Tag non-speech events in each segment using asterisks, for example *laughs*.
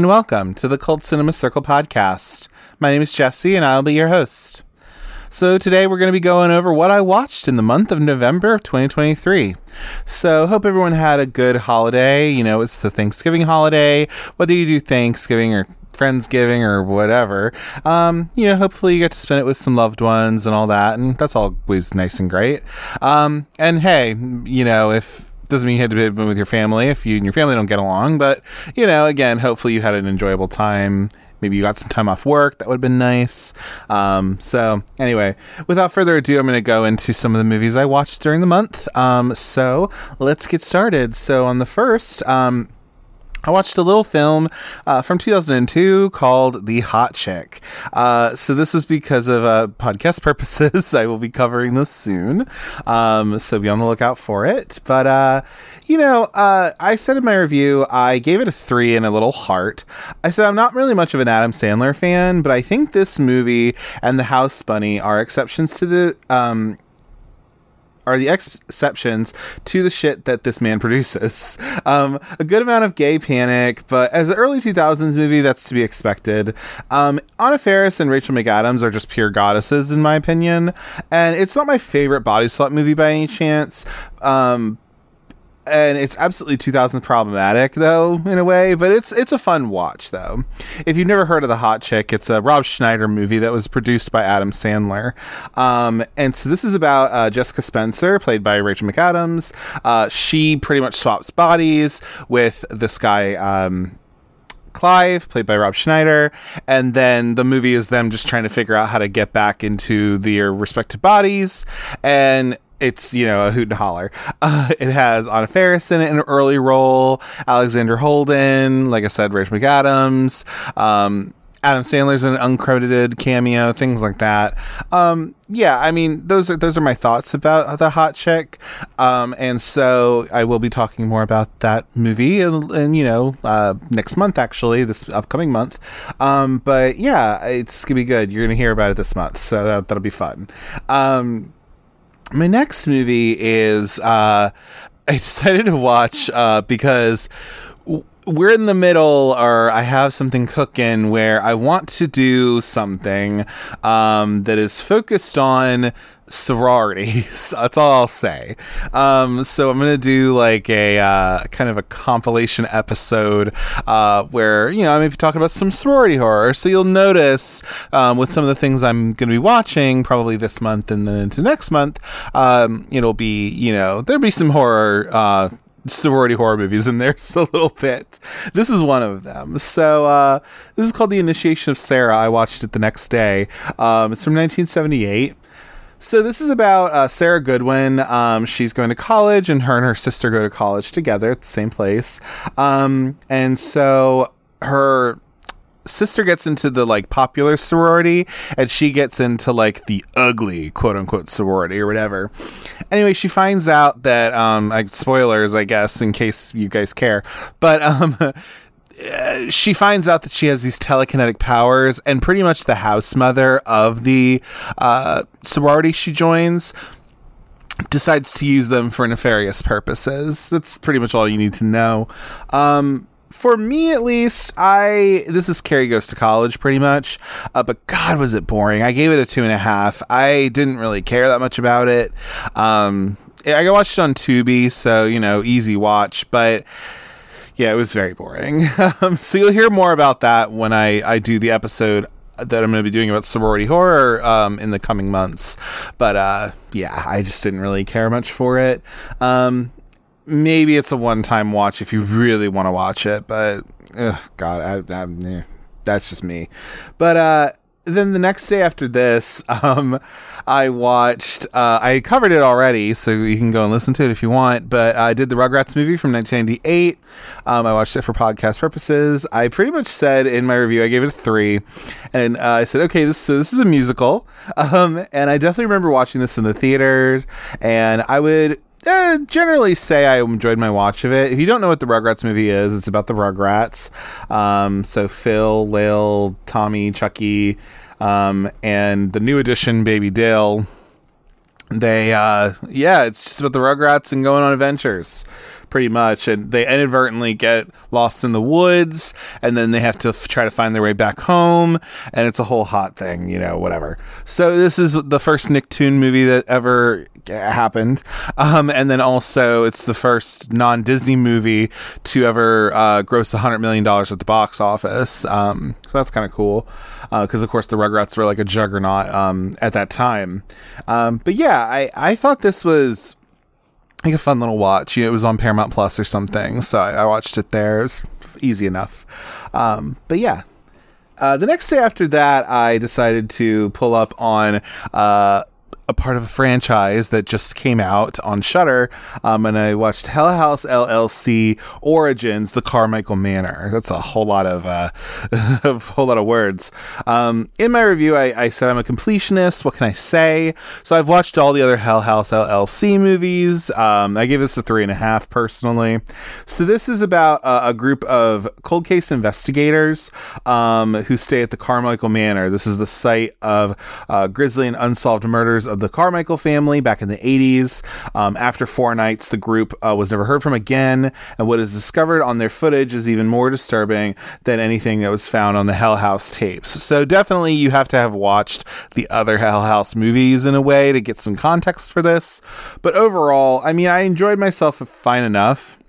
and welcome to the Cult Cinema Circle podcast. My name is Jesse, and I'll be your host. So, today we're going to be going over what I watched in the month of November of 2023. So, hope everyone had a good holiday. You know, it's the Thanksgiving holiday, whether you do Thanksgiving or Friendsgiving or whatever. Um, you know, hopefully you get to spend it with some loved ones and all that, and that's always nice and great. Um, and hey, you know, if doesn't mean you had to be with your family if you and your family don't get along, but you know, again, hopefully you had an enjoyable time. Maybe you got some time off work. That would have been nice. Um, so, anyway, without further ado, I'm going to go into some of the movies I watched during the month. Um, so, let's get started. So, on the first, um, I watched a little film uh, from 2002 called The Hot Chick. Uh, so this is because of uh, podcast *laughs* purposes. I will be covering this soon. Um, so be on the lookout for it. But, uh, you know, uh, I said in my review, I gave it a three and a little heart. I said I'm not really much of an Adam Sandler fan, but I think this movie and The House Bunny are exceptions to the. Um, are the exceptions to the shit that this man *laughs* produces. Um, a good amount of gay panic, but as an early 2000s movie, that's to be expected. Um, Anna Faris and Rachel McAdams are just pure goddesses, in my opinion. And it's not my favorite body slut movie by any chance. Um, and it's absolutely 2000s problematic though in a way but it's it's a fun watch though. If you've never heard of the hot chick it's a rob schneider movie that was produced by adam sandler. Um, and so this is about uh, jessica spencer played by rachel mcadams. Uh, she pretty much swaps bodies with this guy um, Clive, played by Rob Schneider, and then the movie is them just trying to figure out how to get back into their respective bodies. And it's you know a hoot and holler. *laughs* Uh, it has Anna Faris in it in an early role, Alexandra Holden, like I said, Rachel McAdams, um, Adam Sandler's an uncredited cameo, things like that. Um, yeah, I mean those are those are my thoughts about the Hot Chick, um, and so I will be talking more about that movie, and, and you know uh, next month actually, this upcoming month. Um, but yeah, it's gonna be good. You're gonna hear about it this month, so that, that'll be fun. My next movie is uh, *laughs* I decided to watch uh, because we're in the middle or I have something cooking where I want to do something um, that is focused on sororities. *laughs* That's all I'll say. Um, so I'm gonna do like a uh, kind of a compilation episode uh, where you know I may be talking about some sorority horror. So you'll notice um, with some of the things I'm gonna be watching probably this month and then into next month, um, it'll be you know there'll be some horror. Uh, sorority horror movies in there a little bit. This is one of them. So uh, this is called The Initiation of Sarah. I watched it the next day. Um, it's from 1978. So this is about uh, Sarah Goodwin. Um, she's going to college, and her and her sister go to college together at the same place. Um, and so her sister gets into the like popular sorority and she gets into like the ugly quote unquote sorority or whatever anyway she finds out that um like spoilers i guess in case you guys care but um *laughs* she finds out that she has these telekinetic powers, and pretty much the house mother of the uh, sorority she joins decides to use them for nefarious purposes. That's pretty much all you need to know. Um, for me at least, I this is Carrie goes to college pretty much, uh, but God was it boring. I gave it a two and a half. I didn't really care that much about it. Um, I watched it on Tubi, so you know, easy watch, but yeah, it was very boring. *laughs* Um, so you'll hear more about that when I, I do the episode that I'm going to be doing about sorority horror um, in the coming months. But uh, yeah, I just didn't really care much for it. Um, maybe it's a one time watch if you really want to watch it, but ugh, God, I, I, that's just me. But uh, then the next day after this, *laughs* um, I watched. Uh, I covered it already, so you can go and listen to it if you want. But I did the Rugrats movie from 1998. Um, I watched it for podcast purposes. I pretty much said in my review, I gave it a three, and uh, I said, okay, this so this is a musical. *laughs* Um, and I definitely remember watching this in the theaters, and I would uh, generally say I enjoyed my watch of it. If you don't know what the Rugrats movie is, it's about the Rugrats. Um, so Phil, Lil, Tommy, Chucky, um, and the new edition, Baby Dil. They, uh, yeah, it's just about the Rugrats and going on adventures. pretty much, and they inadvertently get lost in the woods, and then they have to f- try to find their way back home, and it's a whole hot thing, you know, whatever. So this is the first Nicktoon movie that ever happened, um, and then also it's the first non-Disney movie to ever uh, gross hundred million dollars at the box office. Um, so that's kind of cool because, uh, of course, the Rugrats were like a juggernaut um, at that time. Um, but yeah, I I thought this was like a fun little watch. You know, it was on Paramount Plus or something, so I, I watched it there. It easy enough. Um, but yeah. Uh, the next day after that, I decided to pull up on uh, a part of a franchise that just came out on Shudder, um, and I watched Hell House LLC Origins: The Carmichael Manor. That's a whole lot of uh, *laughs* a whole lot of words. Um, in my review, I, I, said I'm a completionist. What can I say? So I've watched all the other Hell House LLC movies. Um, I gave this a three and a half personally. So this is about uh, a group of cold case investigators um, who stay at the Carmichael Manor. This is the site of uh, grisly and unsolved murders of the Carmichael family back in the 80s. Um, after four nights, the group uh, was never heard from again, and what is discovered on their footage is even more disturbing than anything that was found on the Hell House tapes. So, definitely, you have to have watched the other Hell House movies in a way to get some context for this. But overall, I mean, I enjoyed myself fine enough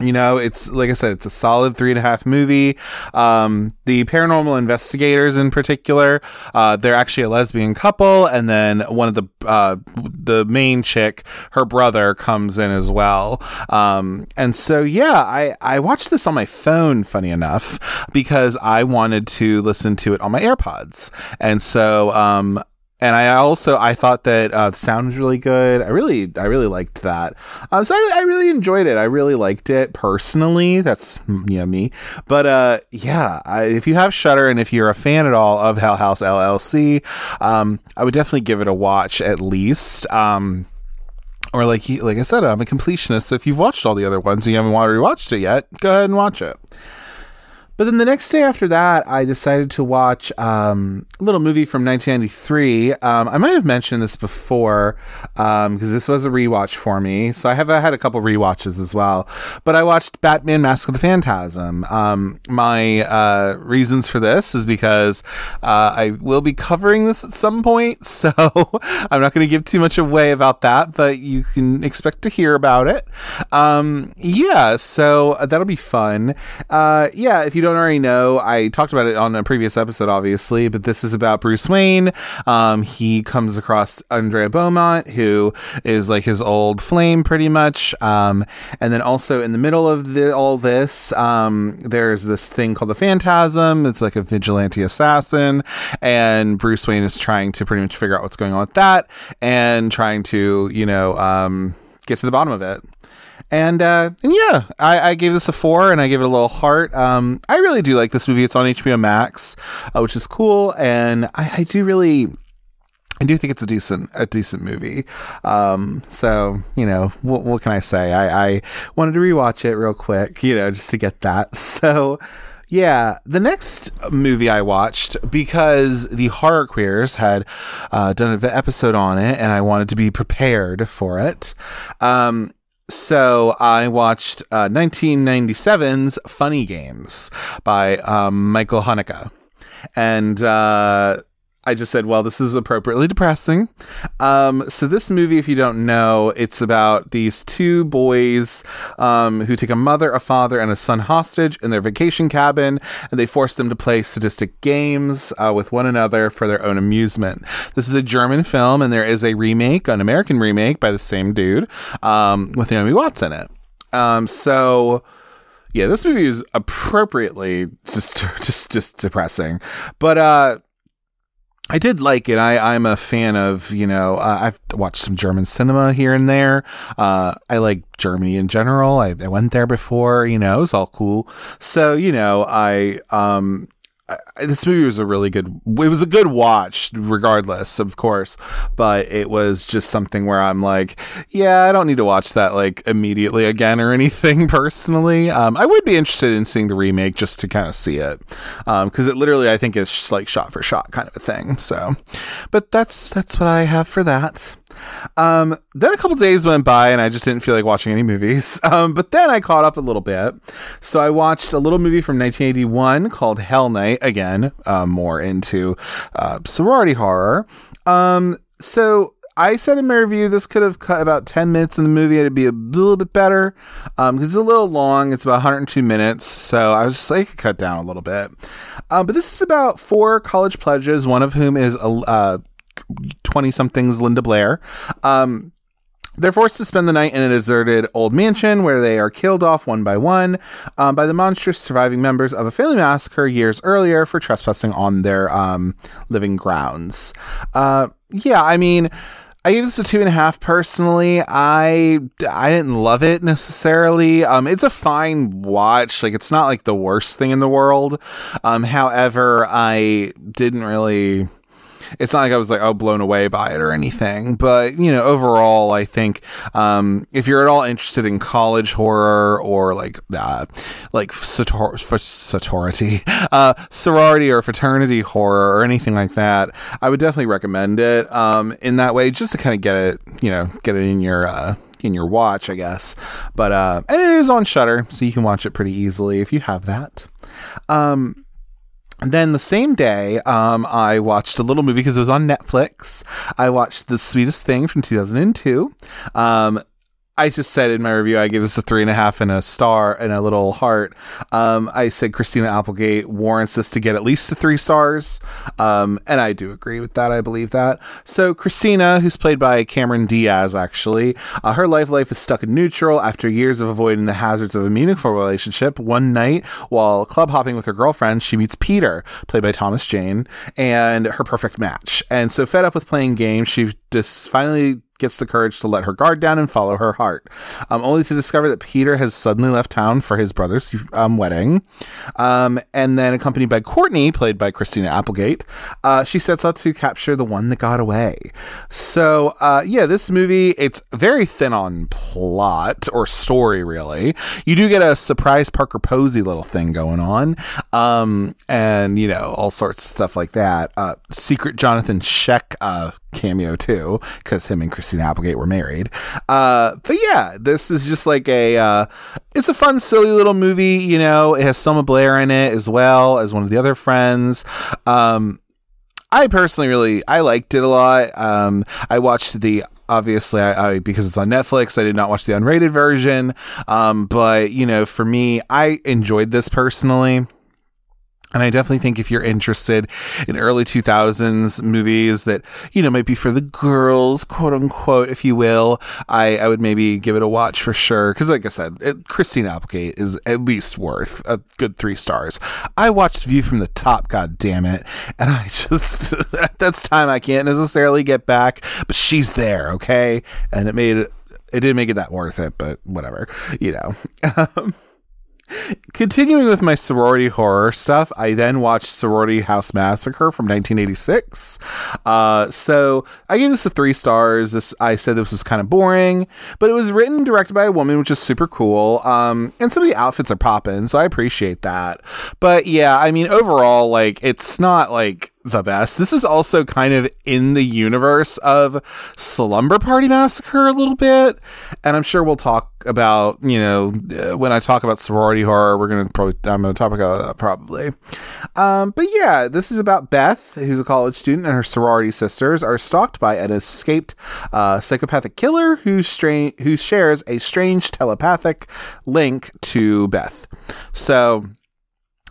you know it's like i said it's a solid three and a half movie. Um, the paranormal investigators in particular uh, they're actually a lesbian couple. And then one of the uh, the main chick her brother comes in as well. Um, and so yeah i i watched this on my phone funny enough because i wanted to listen to it on my airpods. And so um, and I also I thought that uh, the sound was really good. I really I really liked that. Um, so I, I, really enjoyed it. I really liked it personally. That's mm, know me. But uh, yeah, I, if you have Shudder and if you're a fan at all of Hell House LLC, um, I would definitely give it a watch at least. Um, or like like I said, I'm a completionist. So if you've watched all the other ones and you haven't watched it yet, go ahead and watch it. But then the next day after that, I decided to watch um, a little movie from 1993. Um, I might have mentioned this before because um, this was a rewatch for me. So I have I had a couple rewatches as well. But I watched Batman: Mask of the Phantasm. Um, my uh, reasons for this is because uh, I will be covering this at some point, *laughs* so I'm not going to give too much away about that. But you can expect to hear about it. Um, yeah, so that'll be fun. Uh, yeah, if you don't already know, I talked about it on a previous episode, obviously, but this is about Bruce Wayne. Um, he comes across Andrea Beaumont, who is like his old flame, pretty much. Um, and then also in the middle of the, all this, um, there's this thing called the Phantasm. It's like a vigilante assassin, and Bruce Wayne is trying to pretty much figure out what's going on with that and trying to, you know, um, get to the bottom of it. And uh, and yeah, I, I, gave this a four, and I gave it a little heart. Um, I really do like this movie. It's on HBO Max, uh, which is cool, and I, I, do really. I do think it's a decent a decent movie. Um, so you know what, what can I say? I, I wanted to rewatch it real quick, you know, just to get that. *laughs* So yeah, the next movie I watched because the Horror Queers had uh, done an episode on it, and I wanted to be prepared for it. Um, so I watched uh, 1997's Funny Games by um, Michael Haneke. And uh, I just said, well, this is appropriately depressing. Um, so, this movie, if you don't know, it's about these two boys um, who take a mother, a father, and a son hostage in their vacation cabin, and they force them to play sadistic games uh, with one another for their own amusement. This is a German film, and there is a remake, an American remake by the same dude, um, with Naomi Watts in it. Um, so, yeah, this movie is appropriately just *laughs* just just depressing, but uh I did like it. I, I'm a fan of, you know, uh, I've watched some German cinema here and there. Uh, I like Germany in general. I, I, went there before, you know, it was all cool. So, you know, I, um, I, this movie was a really good it was a good watch regardless of course but it was just something where i'm like yeah i don't need to watch that like immediately again or *laughs* anything personally. Um, i would be interested in seeing the remake just to kind of see it because um, it literally i think is like shot for shot kind of a thing so. But that's that's what i have for that Um, then a couple days went by and I just didn't feel like watching any movies. *laughs* Um, but then I caught up a little bit. So I watched a little movie from 1981 called Hell Night. Again, uh, more into uh, sorority horror. Um, so I said in my review this could have cut about 10 minutes in the movie. It'd be a little bit better because um, it's a little long. It's about 102 minutes. So I was just like, cut down a little bit. Um, but this is about four college pledges, one of whom is a 20 uh, somethings Linda Blair. Um, they're forced to spend the night in a deserted old mansion where they are killed off one by one um, by the monstrous surviving members of a family massacre years earlier for trespassing on their um, living grounds. Uh, yeah, I mean, I gave this a two and a half personally. I I didn't love it necessarily. Um, it's a fine watch. Like it's not like the worst thing in the world. Um, however, I didn't really it's not like I was like oh blown away by it or anything. But you know, overall, I think um, if you're at all interested in college horror or like uh, like sator- sorority, uh, sorority or fraternity horror or anything like that, I would definitely recommend it. Um, in that way, just to kind of get it, you know, get it in your uh, in your watch, I guess. But uh, and it is on Shudder, so you can watch it pretty easily if you have that. Um, then the same day, um, I watched a little movie because it was on Netflix. I watched The Sweetest Thing from 2002. Um, I just said in my review, I gave this a three and a half and a star and a little heart. Um, I said Christina Applegate warrants this to get at least a three stars. Um, and I do agree with that. I believe that. So, Christina, who's played by Cameron Diaz, actually, uh, her life life is stuck in neutral after years of avoiding the hazards of a meaningful relationship. One night, while club hopping with her girlfriend, she meets Peter, played by Thomas Jane, and her perfect match. And so, fed up with playing games, she just finally gets the courage to let her guard down and follow her heart, um, only to discover that Peter has suddenly left town for his brother's um, wedding. Um, and then, accompanied by Courtney, played by Christina Applegate, uh, she sets out to capture the one that got away. So, uh, yeah, this movie, it's very thin on plot or story, really. You do get a surprise Parker Posey little thing going on, um, and, you know, all sorts of stuff like that. Uh, secret Jonathan Schaech uh, cameo, too, because him and Christina Christina Applegate were married. Uh, but yeah, this is just like a uh, it's a fun, silly little movie. You know, it has Selma Blair in it as well as one of the other friends. Um, I personally really I liked it a lot. Um, I watched the obviously I, I, because it's on Netflix, I did not watch the unrated version. Um, but you know, for me, I enjoyed this personally. And I definitely think if you're interested in early 2000s movies that, you know, might be for the girls, quote unquote, if you will, I, I would maybe give it a watch for sure. Cause like I said, it, Christine Applegate is at least worth a good three stars. I watched View from the Top, god damn it. And I *laughs* just, that's time I can't necessarily get back, but she's there, okay? And it made it, it didn't make it that worth it, but whatever, you know. *laughs* Um, Continuing with my sorority horror stuff, I then watched Sorority House Massacre from 1986. Uh, so I gave this a three stars. This, I said this was kind of boring, but it was written and directed by a woman, which is super cool. Um, and some of the outfits are popping, so I appreciate that. But yeah, I mean, overall, like, it's not like the best. This is also kind of in the universe of Slumber Party Massacre a little bit, and I'm sure we'll talk about you know uh, when I talk about sorority horror, we're gonna probably I'm gonna talk about that probably. Um, but yeah, this is about Beth, who's a college student, and her sorority sisters are stalked by an escaped uh, psychopathic killer who stra- who shares a strange telepathic link to Beth. So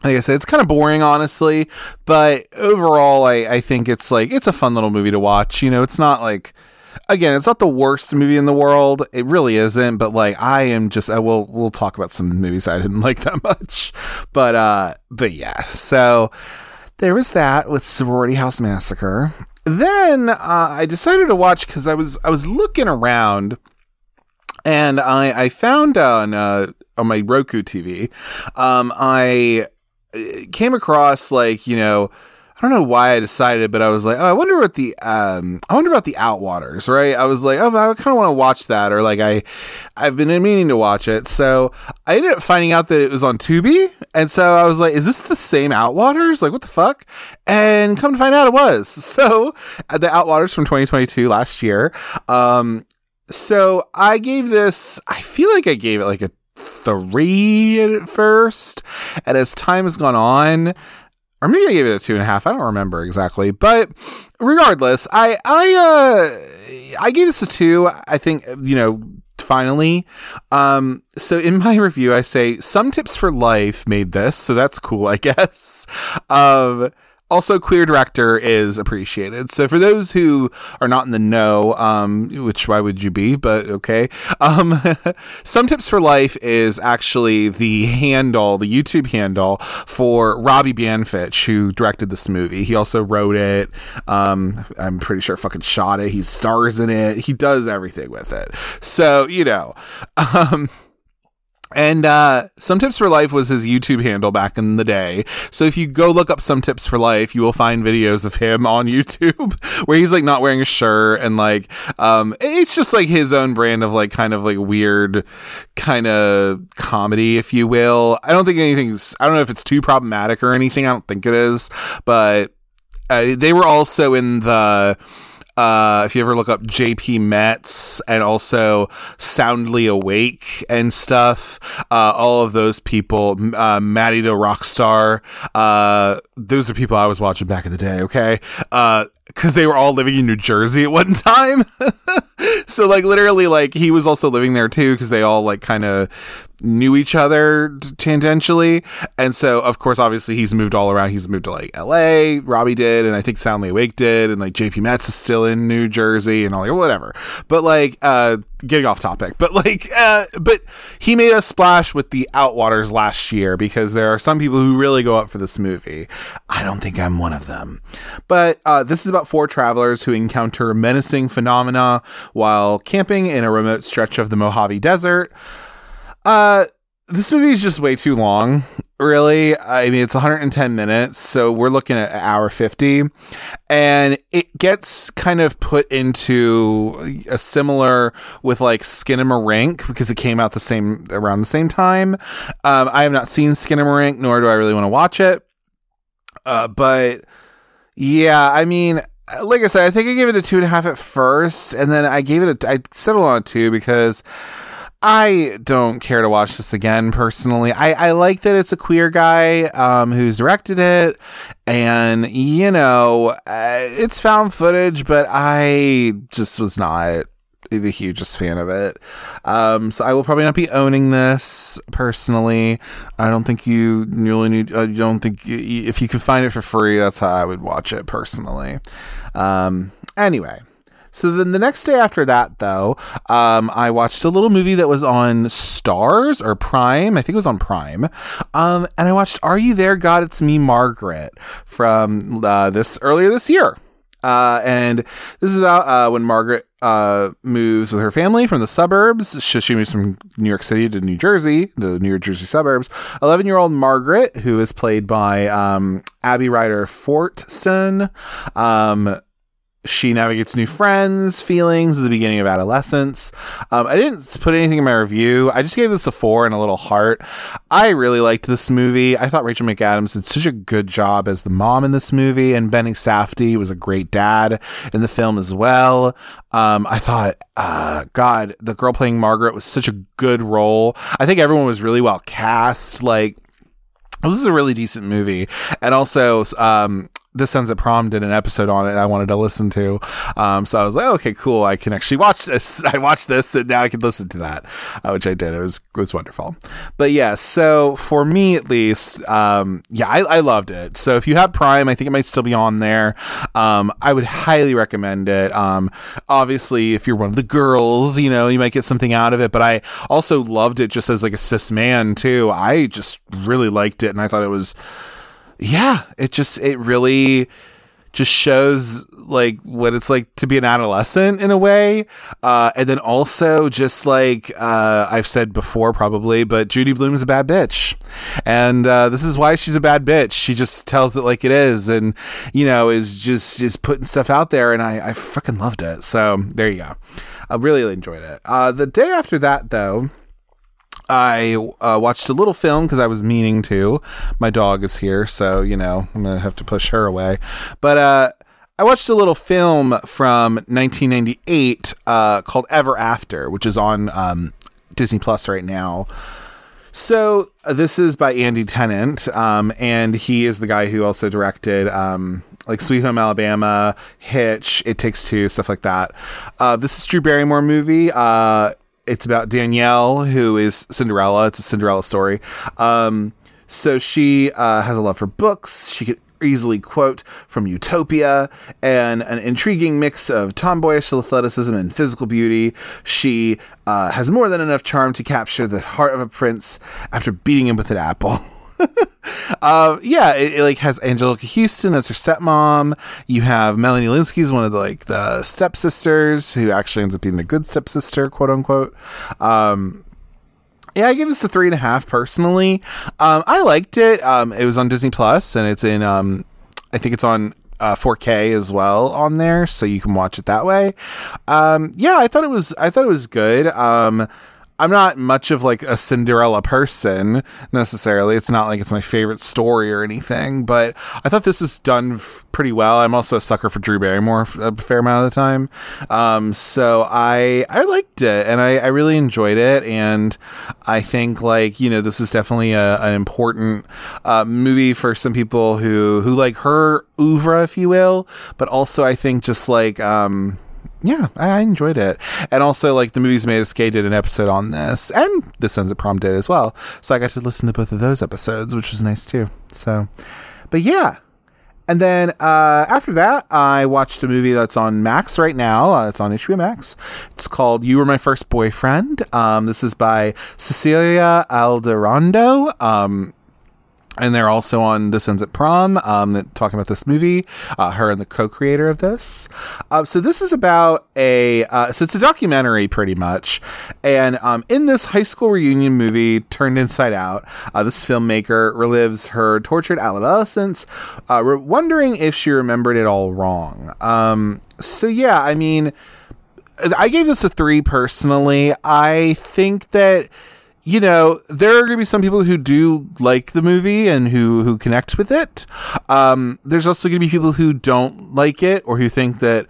like I said, it's kind of boring, honestly, but overall, I, I think it's like it's a fun little movie to watch. You know, it's not like again, it's not the worst movie in the world. It really isn't, but like I am just I will we'll talk about some movies I didn't *laughs* like that much. But uh but yeah. So there was that with Sorority House Massacre. Then uh, I decided to watch cuz I was I was looking around and I I found on uh on my Roku TV um I came across like you know I don't know why I decided, but I was like, oh, I wonder what the um, I wonder about the Outwaters, right? I was like, oh, I kind of want to watch that, or like I, I've been meaning to watch it. So I ended up finding out that it was on Tubi, and so I was like, is this the same Outwaters? Like, what the fuck? And come to find out, it was. *laughs* So the Outwaters from 2022 last year. Um, so I gave this. I feel like I gave it like a three at first, and as time has gone on, or maybe I gave it a two and a half. I don't remember exactly, but regardless, I I uh I gave this a two. I think you know finally. Um, so in my *laughs* review, I say some tips for life made this, so that's cool, I guess. *laughs* Um, also queer director is appreciated. So for those who are not in the know, um, which why would you be? But okay. Um, *laughs* some tips for life is actually the handle, the YouTube handle for Robbie Banfitch, who directed this movie. He also wrote it. Um, I'm pretty sure fucking shot it. He stars in it. He does everything with it. So you know. *laughs* Um, and uh, Some Tips for Life was his YouTube handle back in the day. So if you go look up Some Tips for Life, you will find videos of him on *laughs* YouTube where he's like not wearing a shirt and like um, it's just like his own brand of like kind of like weird kind of comedy, if you will. I don't think anything's I don't know if it's too problematic or anything. I don't think it is, but uh, they were also in the uh, if you ever look up JP Metz and also Soundly Awake and stuff, uh, all of those people, uh, Maddie the Rockstar, uh, those are people I was watching back in the day, okay? Uh, because they were all living in New Jersey at one *laughs* time. So like literally like he was also living there too because they all like kind of knew each other tangentially. And so, of course, obviously, he's moved all around. He's moved to like LA, Robbie did, and I think Soundly Awake did, and like JP Metz is still in New Jersey and all like whatever. But like, uh, getting off topic, but like, uh, but he made a splash with the Outwaters last year because there are some people who really go up for this movie. I don't think I'm one of them. But uh, this is about four travelers who encounter menacing phenomena while camping in a remote stretch of the Mojave Desert. Uh, this movie is just way too long. Really, I mean, it's 110 minutes, so we're looking at hour 50, and it gets kind of put into a similar with like Skinamarink because it came out the same around the same time. Um, I have not seen Skinamarink, nor do I really want to watch it. Uh, but yeah, I mean, like I said, I think I gave it a two and a half at first, and then I gave it a I settled on a two because I don't care to watch this again personally. I, I like that it's a queer guy um, who's directed it, and you know, uh, it's found footage, but I just was not the hugest fan of it. Um, so I will probably not be owning this personally. I don't think you really need. I don't think you, if you could find it for free, that's how I would watch it personally. Um, anyway. So then the next day after that, though, um, I watched a little movie that was on Starz or Prime. I think it was on Prime. Um, and I watched Are You There, God? It's Me, Margaret from uh, this earlier this year. Uh, and this is about uh, when Margaret uh, moves with her family from the suburbs. She, she, moves from New York City to New Jersey, the New Jersey suburbs. 11 year old Margaret, who is played by um, Abby Ryder Fortson, um, she navigates new friends, feelings at the beginning of adolescence. Um, I didn't put anything in my review. I just gave this a four and a little heart. I really liked this movie. I thought Rachel McAdams did such a good job as the mom in this movie, and Benny Safdie was a great dad in the film as well. Um, I thought, uh, God, the girl playing Margaret was such a good role. I think everyone was really well cast. Like, this is a really decent movie. And also, um, this Ends at Prom did an episode on it I wanted to listen to. Um, so I was like, okay, cool. I can actually watch this. *laughs* I watched this and now I can listen to that, uh, which I did. It was, it was wonderful. But yeah, so for me at least, um, yeah, I, I, loved it. So if you have Prime, I think it might still be on there. Um, I would highly recommend it. Um, obviously, if you're one of the girls, you know, you might get something out of it. But I also loved it just as like a cis man too. I just really liked it and I thought it was yeah, it just it really just shows like what it's like to be an adolescent in a way. Uh, and then also just like uh, I've said before, probably, but Judy Blume is a bad bitch, and uh, this is why she's a bad bitch. She just tells it like it is, and you know is just is putting stuff out there, and I I fucking loved it. So there you go. I really enjoyed it. Uh, the day after that, though. I uh, watched a little film because I was meaning to. My dog is here, so you know I'm gonna have to push her away. But uh, I watched a little film from 1998 uh, called Ever After, which is on um, Disney Plus right now. So uh, this is by Andy Tennant, um, and he is the guy who also directed um, like Sweet Home Alabama, Hitch, It Takes Two, stuff like that. Uh, this is Drew Barrymore movie. Uh, it's about Danielle, who is Cinderella. It's a Cinderella story. Um, so she uh, has a love for books. She could easily quote from Utopia and an intriguing mix of tomboyish athleticism and physical beauty. She uh, has more than enough charm to capture the heart of a prince after beating him with an apple. *laughs* *laughs* uh, yeah, it, it, like has Anjelica Huston as her stepmom. You have Melanie Lynskey as one of the like the stepsisters who actually ends up being the good stepsister, quote unquote. Um, yeah, I give this a three and a half personally. Um, I liked it. Um, it was on Disney Plus, and it's in. Um, I think it's on uh, 4K as well on there, so you can watch it that way. Um, yeah, I thought it was. I thought it was good. Um, I'm not much of like a Cinderella person necessarily. It's not like it's my favorite story or anything, but I thought this was done pretty well. I'm also a sucker for Drew Barrymore a fair amount of the time, um, so I I liked it and I, I really enjoyed it, and I think like you know this is definitely a, an important uh, movie for some people who who like her oeuvre, if you will, but also I think just like um, yeah, I enjoyed it. And also, like, the Movies Made Us Gay did an episode on this, and This Ends at Prom did as well. So I got to listen to both of those episodes, which was nice too. So, but yeah. And then uh, after that, I watched a movie that's on Max right now. Uh, it's on HBO Max. It's called You Were My First Boyfriend. Um, this is by Cecilia Aldarondo. Um, and they're also on This Ends at Prom, um, talking about this movie. Uh, her and the co-creator of this. Uh, so this is about a. Uh, so it's a documentary, pretty much. And um, in this high school reunion movie, turned inside out, uh, this filmmaker relives her tortured adolescence, uh, wondering if she remembered it all wrong. Um, so yeah, I mean, I gave this a three personally. I think that you know, there are going to be some people who do like the movie and who who connect with it. Um, there's also going to be people who don't like it or who think that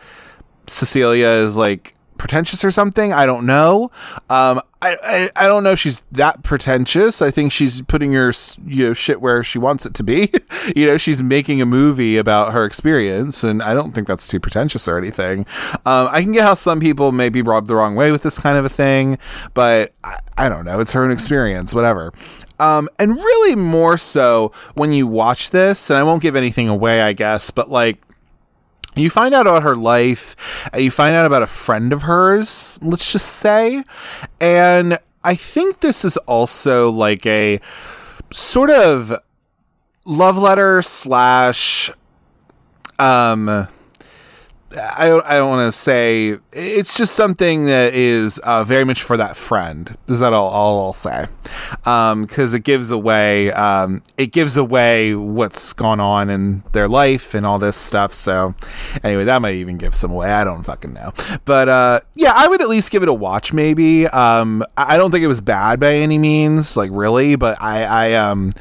Cecilia is like pretentious or something. I don't know. Um, I, I, I don't know if she's that pretentious. I think she's putting her you know shit where she wants it to be. *laughs* you know, she's making a movie about her experience, and I don't think that's too pretentious or anything. Um, I can get how some people may be rubbed the wrong way with this kind of a thing, but I, I don't know. It's her own experience, whatever. Um, and really more so when you watch this, and I won't give anything away, I guess, but like you find out about her life you find out about a friend of hers let's just say. And i think this is also like a sort of love letter slash um I I don't want to say it's just something that is uh, very much for that friend. Is that all, all I'll say? Because um, it gives away um, it gives away what's gone on in their life and all this stuff. So anyway, that might even give some away. I don't fucking know. But uh, yeah, I would at least give it a watch. Maybe um, I don't think it was bad by any means, like really. But I, I um,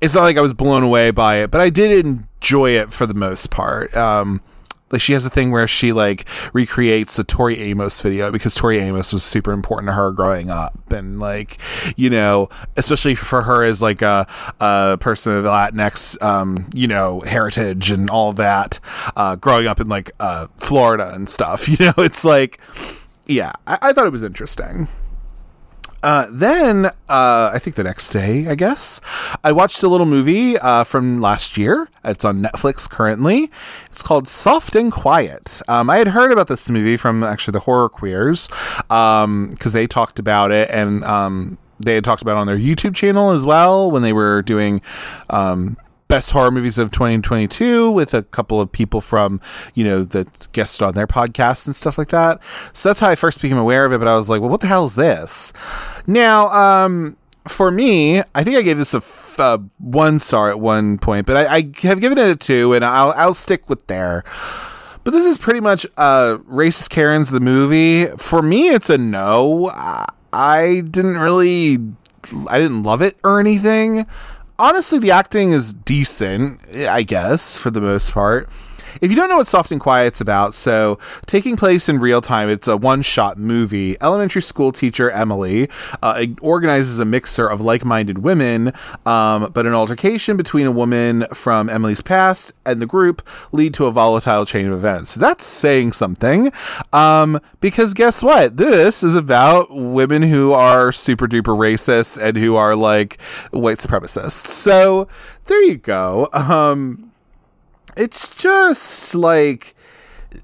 it's not like I was blown away by it, but I did enjoy it for the most part. Um, like she has a thing where she like recreates the Tori Amos video because Tori Amos was super important to her growing up and like you know especially for her as like a, a person of Latinx um, you know heritage and all that uh, growing up in like uh, Florida and stuff *laughs* you know it's like yeah I, I thought it was interesting. Uh, then uh, I think the next day, I guess, I watched a little movie uh, from last year. It's on Netflix currently. It's called Soft and Quiet. Um, I had heard about this movie from actually the Horror Queers because um, they talked about it and um, they had talked about it on their YouTube channel as well when they were doing um, best horror movies of 2022 with a couple of people from, you know, that guested on their podcasts and stuff like that. So that's how I first became aware of it. But I was like, well, what the hell is this? Now, um, for me, I think I gave this a uh, one star at one point, but I, I have given it a two, and I'll I'll stick with there. But this is pretty much uh, racist Karens the movie. For me, it's a no. I didn't really, I didn't love it or anything. Honestly, the acting is decent, I guess, for the most part. If you don't know what Soft and Quiet's about, so taking place in real time, it's a one shot movie. Elementary school teacher Emily uh, organizes a mixer of like minded women, um, but an altercation between a woman from Emily's past and the group lead to a volatile chain of events. That's saying something, um, because guess what? This is about women who are super duper racist and who are like white supremacists. So there you go. Um, it's just like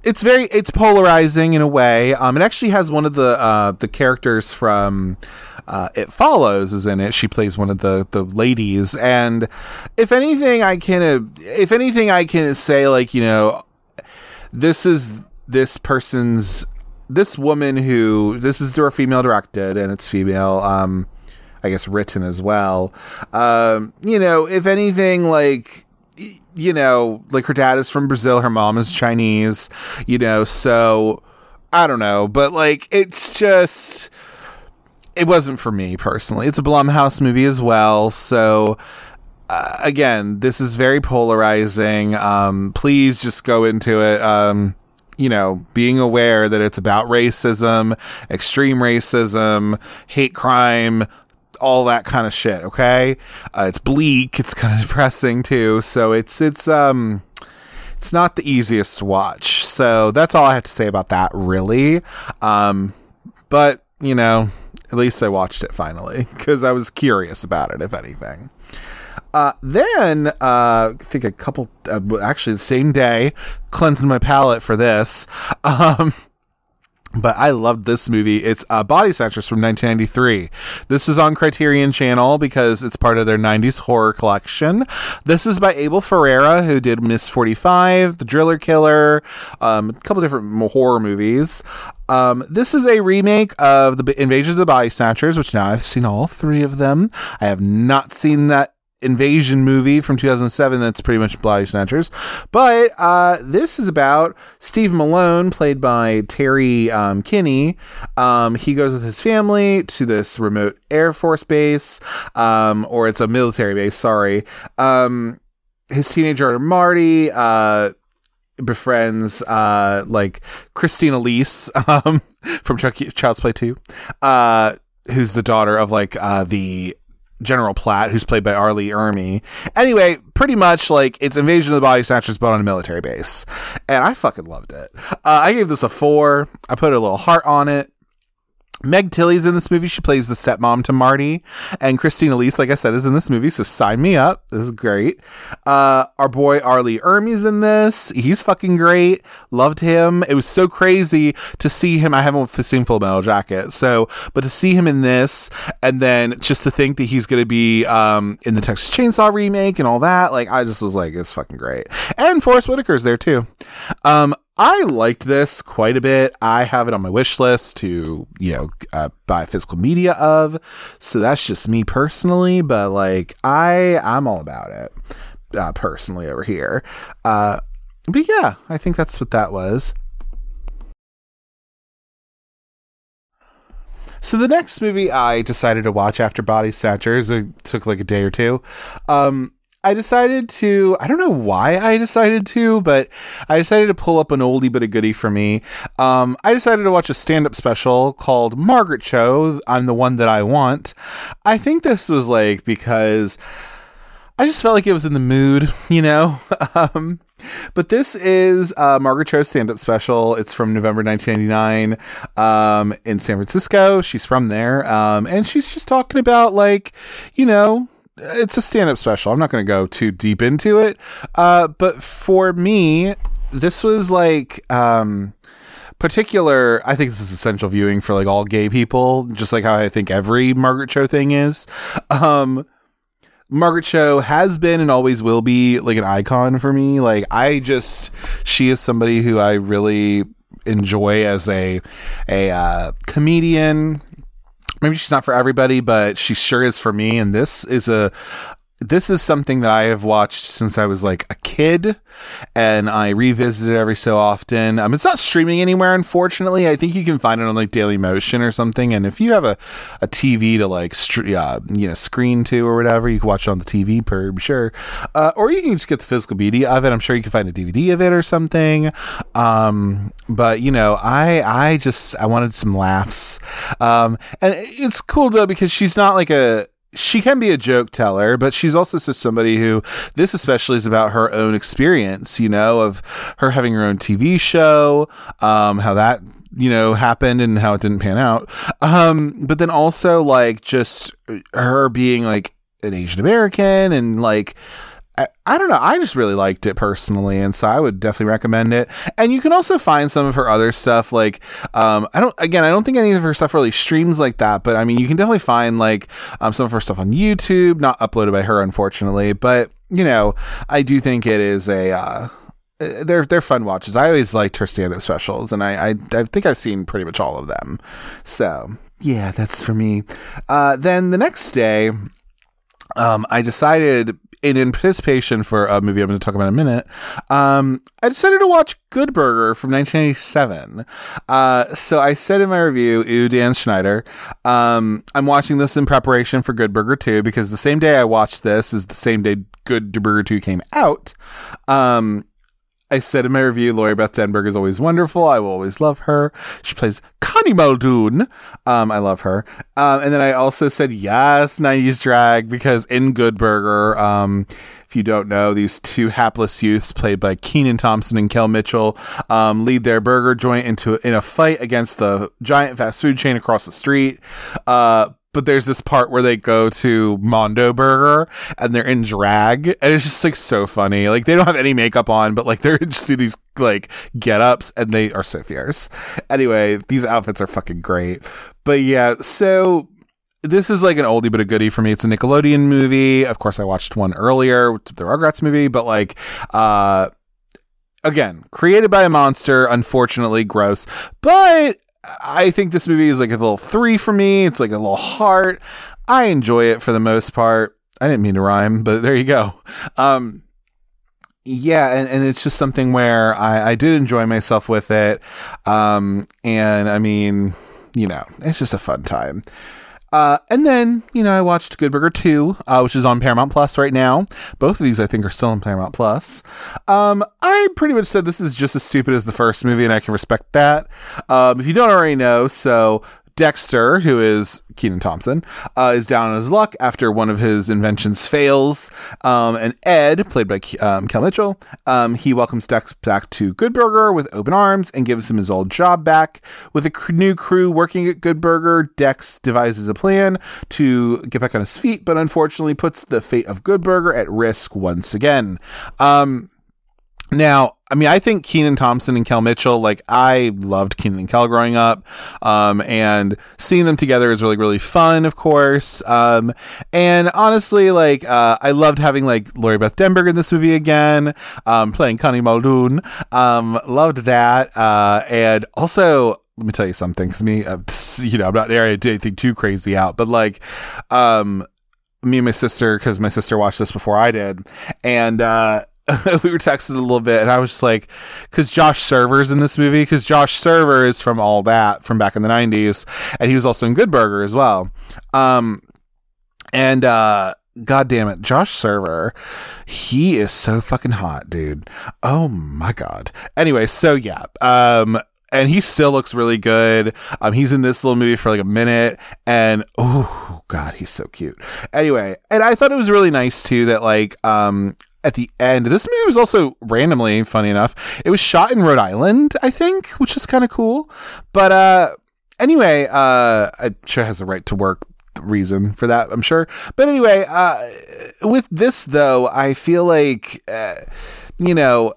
it's very it's polarizing in a way. Um, it actually has one of the uh, the characters from uh, It Follows is in it. She plays one of the the ladies, and if anything, I can uh, if anything I can say like you know this is this person's this woman who this is female directed and it's female um I guess written as well. Um, you know, if anything like you know, like her dad is from Brazil, her mom is Chinese, you know, so I don't know, but like it's just it wasn't for me personally. It's a Blumhouse movie as well, so uh, again, this is very polarizing. Um, please just go into it. Um, you know, being aware that it's about racism, extreme racism, hate crime, all that kind of shit. Okay, uh, it's bleak. It's kind of *laughs* depressing too. So it's it's um it's not the easiest to watch. So that's all I have to say about that. Really, um, but you know, at least I watched it finally *laughs* because I was curious about it. If anything. Uh, then uh, I think a couple, uh, actually the same day, cleansing my palate for this. *laughs* Um, but I loved this movie. It's uh, Body Snatchers from 1993. This is on Criterion Channel because it's part of their 90s horror collection. This is by Abel Ferrara, who did Miss 45, The Driller Killer, um, a couple different horror movies. Um, this is a remake of the Invasion of the Body Snatchers, which now I've seen all three of them. I have not seen that invasion movie from 2007 that's pretty much Body Snatchers. But uh, this is about Steve Malone, played by Terry um, Kinney. Um, he goes with his family to this remote Air Force base, um, or it's a military base, sorry. Um, his teenager Marty, uh, befriends uh, like Christine Elise *laughs* um, from Child's Play 2, uh, who's the daughter of like uh, the General Platt, who's played by Arlie Lee Ermey. Anyway, pretty much like it's Invasion of the Body Snatchers, but on a military base, and I fucking loved it. Uh, I gave this a four. I put a little heart on it. Meg Tilly's in this movie. She plays the stepmom to Marty. And Christine Elise, like I said, is in this movie. So sign me up. This is great. Uh, our boy R. Lee Ermey's in this. He's fucking great. Loved him. It was so crazy to see him. I haven't seen Full Metal Jacket. So, but to see him in this and then just to think that he's going to be um, in the Texas Chainsaw remake and all that, like, I just was like, it's fucking great. And Forest Whitaker's there too. Um, I liked this quite a bit. I have it on my wish list to, you know, uh, buy physical media of. So that's just me personally, but like I I'm all about it uh, personally over here. Uh, but yeah, I think that's what that was. So the next movie I decided to watch after Body Snatchers, it took like a day or two. Um, I decided to, I don't know why I decided to, but I decided to pull up an oldie but a goodie for me. Um, I decided to watch a stand up special called Margaret Cho. I'm the one that I want. I think this was like because I just felt like it was in the mood, you know? *laughs* um, but this is uh, Margaret Cho's stand up special. It's from November 1999 um, in San Francisco. She's from there. Um, and she's just talking about, like, you know, it's a stand-up special. I'm not going to go too deep into it. Uh, but for me, this was like um, particular. I think this is essential viewing for like all gay people, just like how I think every Margaret Cho thing is. Um, Margaret Cho has been and always will be like an icon for me. Like I just she is somebody who I really enjoy as a a uh, comedian. Maybe she's not for everybody, but she sure is for me. And this is a this is something that I have watched since I was like a kid, and I revisit it every so often. Um, it's not streaming anywhere, unfortunately. I think you can find it on like Dailymotion or something. And if you have a, a TV to like str- uh, you know screen to or whatever, you can watch it on the TV per sure, uh, or you can just get the physical beauty of it. I'm sure you can find a DVD of it or something. Um, but you know, I I just I wanted some laughs, um, and it's cool though because she's not like a she can be a joke teller, but she's also just somebody who this especially is about her own experience, you know, of her having her own TV show, um, how that you know happened and how it didn't pan out. Um, but then also like just her being like an Asian American and like I, I don't know. I just really liked it personally, and so I would definitely recommend it. And you can also find some of her other stuff. Like, um, I don't. Again, I don't think any of her stuff really streams like that. But I mean, you can definitely find like um, some of her stuff on YouTube, not uploaded by her, unfortunately. But you know, I do think it is a. Uh, they're they're fun watches. I always liked her stand up specials, and I, I I think I've seen pretty much all of them. So yeah, that's for me. Uh, then the next day, um, I decided in anticipation for a movie I'm going to talk about in a minute, um, I decided to watch Good Burger from 1987. Uh, so I said in my review, "Ooh, Dan Schneider." Um, I'm watching this in preparation for Good Burger 2 because the same day I watched this is the same day Good Burger 2 came out. Um, I said in my review, Lori Beth Denberg is always wonderful. I will always love her. She plays Connie Muldoon. Um, I love her. Um, and then I also said yes, 90s drag because in Good Burger, um, if you don't know, these two hapless youths played by Kenan Thompson and Kel Mitchell um, lead their burger joint into in a fight against the giant fast food chain across the street. Uh, but there's this part where they go to Mondo Burger and they're in drag, and it's just like so funny. Like they don't have any makeup on, but like *laughs* they're just in these like get ups, and they are so fierce. Anyway, these outfits are fucking great. But yeah, so this is like an oldie but a goodie for me. It's a Nickelodeon movie. Of course, I watched one earlier, the Rugrats movie, but like, uh, again, created by a monster, unfortunately gross, but I think this movie is like a little three for me. It's like a little heart. I enjoy it for the most part. I didn't mean to rhyme, but there you go. Um, yeah, and, and it's just something where I, I did enjoy myself with it. Um, and I mean, you know, it's just a fun time. Uh, and then, you know, I watched Good Burger 2, uh, which is on Paramount Plus right now. Both of these, I think, are still on Paramount Plus. Um, I pretty much said this is just as stupid as the first movie, and I can respect that. Um, if you don't already know, so Dexter, who is Kenan Thompson, uh, is down on his luck after one of his inventions fails. Um, and Ed, played by um, Kel Mitchell, um, he welcomes Dex back to Good Burger with open arms and gives him his old job back. With a new crew working at Good Burger, Dex devises a plan to get back on his feet, but unfortunately puts the fate of Good Burger at risk once again. Um, now, I mean, I think Kenan Thompson and Kel Mitchell, like, I loved Kenan and Kel growing up. Um, and seeing them together is really, really fun, of course. Um, and honestly, like, uh, I loved having, like, Lori Beth Denberg in this movie again, um, playing Connie Muldoon. Um, loved that. Uh, and also, let me tell you something, because me, uh, you know, I'm not do anything too crazy out, but like, um, me and my sister, because my sister watched this before I did, and, uh, *laughs* we were texting a little bit, and I was just like, because Josh Server's in this movie, because Josh Server is from all that from back in the '90s, and he was also in Good Burger as well. Um, and uh, God damn it, Josh Server, he is so fucking hot, dude. Oh my god. Anyway, so yeah, um, and he still looks really good. Um, he's in this little movie for like a minute, and oh god, he's so cute. Anyway, and I thought it was really nice too that like um at the end. This movie was also randomly, funny enough, it was shot in Rhode Island, I think, which is kind of cool. But uh, anyway, uh, I'm sure has a right to work reason for that, I'm sure. But anyway, uh, with this though, I feel like, uh, you know.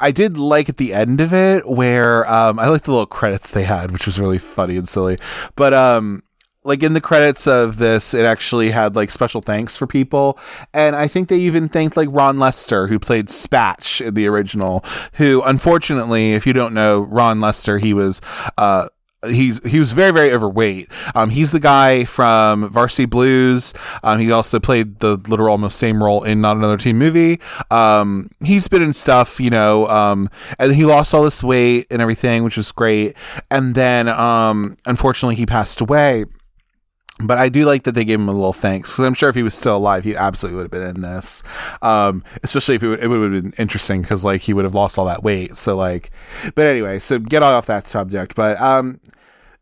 I did like at the end of it where um, I like the little credits they had, which was really funny and silly. But um, like in the credits of this, it actually had like special thanks for people, and I think they even thanked like Ron Lester, who played Spatch in the original. Who, unfortunately, if you don't know Ron Lester, he was uh, he's he was very very overweight. Um, he's the guy from Varsity Blues. Um, he also played the literal almost same role in Not Another Teen Movie. Um, he's been in stuff, you know, um, and he lost all this weight and everything, which was great. And then, um, unfortunately, he passed away. But I do like that they gave him a little thanks because I'm sure if he was still alive, he absolutely would have been in this. Um, especially if it, would, it would have been interesting because like he would have lost all that weight. So like, but anyway, so get off that subject. But um,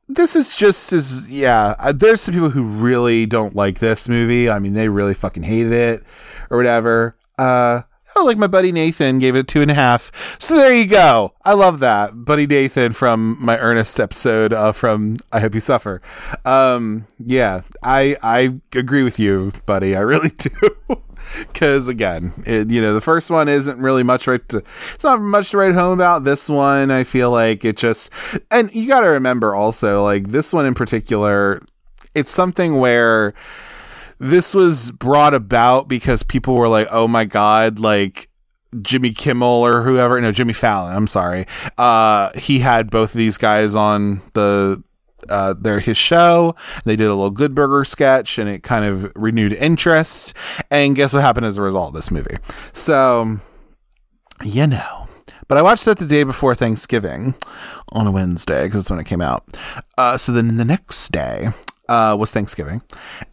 this is just as yeah. Uh, there's some people who really don't like this movie. I mean, they really fucking hated it or whatever. Uh, Oh, like my buddy Nathan gave it a two and a half. So there you go. I love that. Buddy Nathan from my Ernest episode uh, from I Hope You Suffer. Um, yeah, I I agree with you, buddy. I really *laughs* do. Because again, it, you know, the first one isn't really much right to. It's not much to write home about. This one, I feel like it just, and you got to remember also, like this one in particular, it's something where this was brought about because people were like, "Oh my god!" Like Jimmy Kimmel or whoever, no Jimmy Fallon. I'm sorry. Uh, he had both of these guys on the uh, their his show. They did a little Good Burger sketch, and it kind of renewed interest. And guess what happened as a result of this movie? So, you know. But I watched it the day before Thanksgiving on a Wednesday because that's when it came out. Uh, so then the next day, uh, was Thanksgiving.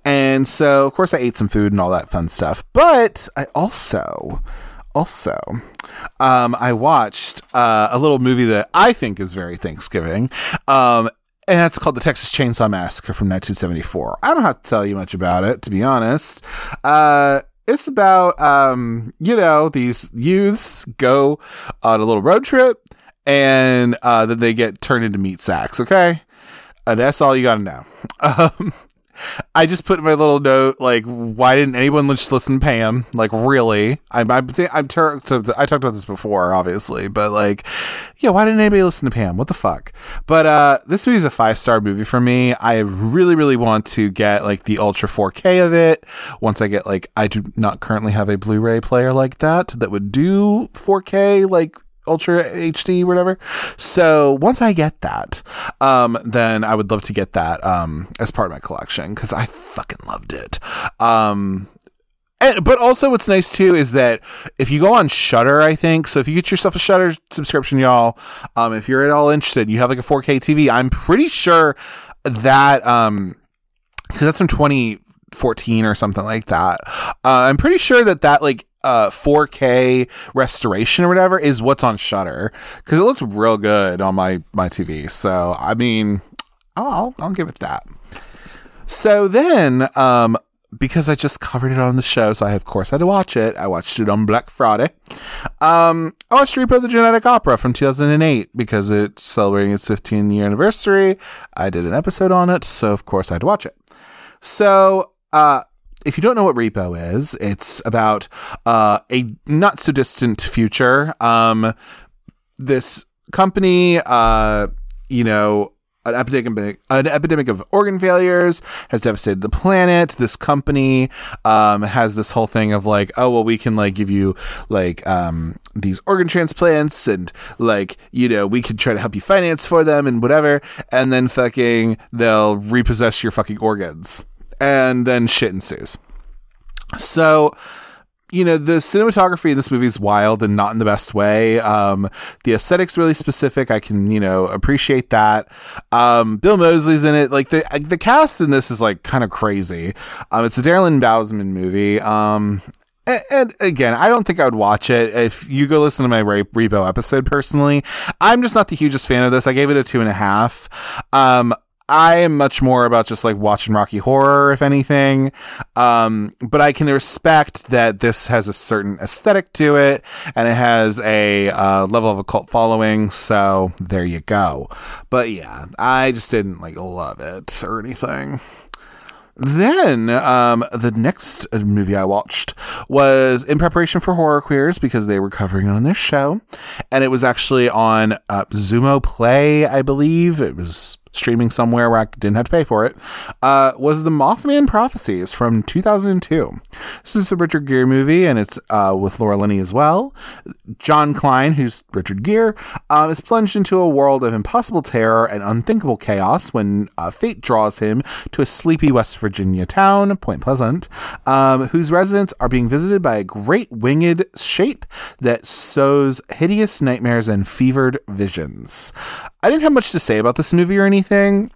And so, of course, I ate some food and all that fun stuff. But I also, also, um, I watched uh, a little movie that I think is very Thanksgiving. Um, and that's called the Texas Chainsaw Massacre from 1974. I don't have to tell you much about it, to be honest. Uh, it's about, um, you know, these youths go on a little road trip and uh, then they get turned into meat sacks, okay? And that's all you got to know. *laughs* Um, I just put my little note like, why didn't anyone just listen to Pam? Like, really? I'm I'm I'm ter- so I talked about this before, obviously, but like, yeah, why didn't anybody listen to Pam? What the fuck? But uh, this movie is a five star movie for me. I really really want to get like the ultra 4K of it. Once I get like, I do not currently have a Blu-ray player like that that would do 4K like Ultra HD, whatever. So once I get that, um, then I would love to get that um, as part of my collection because I fucking loved it. Um, and, but also, what's nice too is that if you go on Shudder, I think so. If you get yourself a Shudder subscription, y'all, um, if you're at all interested, you have like a 4K TV. I'm pretty sure that um, because that's from 2014 or something like that. Uh, I'm pretty sure that that like uh 4K restoration or whatever is what's on Shudder because it looks real good on my my TV. So I mean, I'll I'll give it that. So then, um, because I just covered it on the show, so I of course had to watch it. I watched it on Black Friday. Um, I watched Repo the Genetic Opera from 2008 because it's celebrating its 15 year anniversary. I did an episode on it, so of course I had to watch it. So, uh, if you don't know what repo is, it's about uh, a not so distant future. Um, this company, uh, you know, an epidemic, an epidemic of organ failures has devastated the planet. This company um, has this whole thing of like, oh well, we can like give you like um, these organ transplants and like you know we can try to help you finance for them and whatever, and then fucking they'll repossess your fucking organs and then shit ensues. So, you know, the cinematography in this movie is wild and not in the best way. Um, the aesthetic's really specific. I can, you know, appreciate that. Um, Bill Moseley's in it. Like the the cast in this is like kind of crazy. Um, it's a Darren Bousman movie. Um, and, and, again, I don't think I would watch it. If you go listen to my Repo episode personally, I'm just not the hugest fan of this. I gave it a two and a half. Um, I am much more about just like watching Rocky Horror, if anything. Um, but I can respect that this has a certain aesthetic to it and it has a uh, level of a cult following. So there you go. But yeah, I just didn't like love it or anything. Then um, the next movie I watched was in preparation for Horror Queers because they were covering it on their show, and it was actually on uh, Xumo Play, I believe. It was streaming somewhere where I didn't have to pay for it, uh, was the Mothman Prophecies from 2002. This is a Richard Gere movie, and it's uh, with Laura Linney as well. John Klein, who's Richard Gere, um, is plunged into a world of impossible terror and unthinkable chaos when uh, fate draws him to a sleepy West Virginia town, Point Pleasant, um, whose residents are being visited by a great winged shape that sows hideous nightmares and fevered visions. I didn't have much to say about this movie or anything.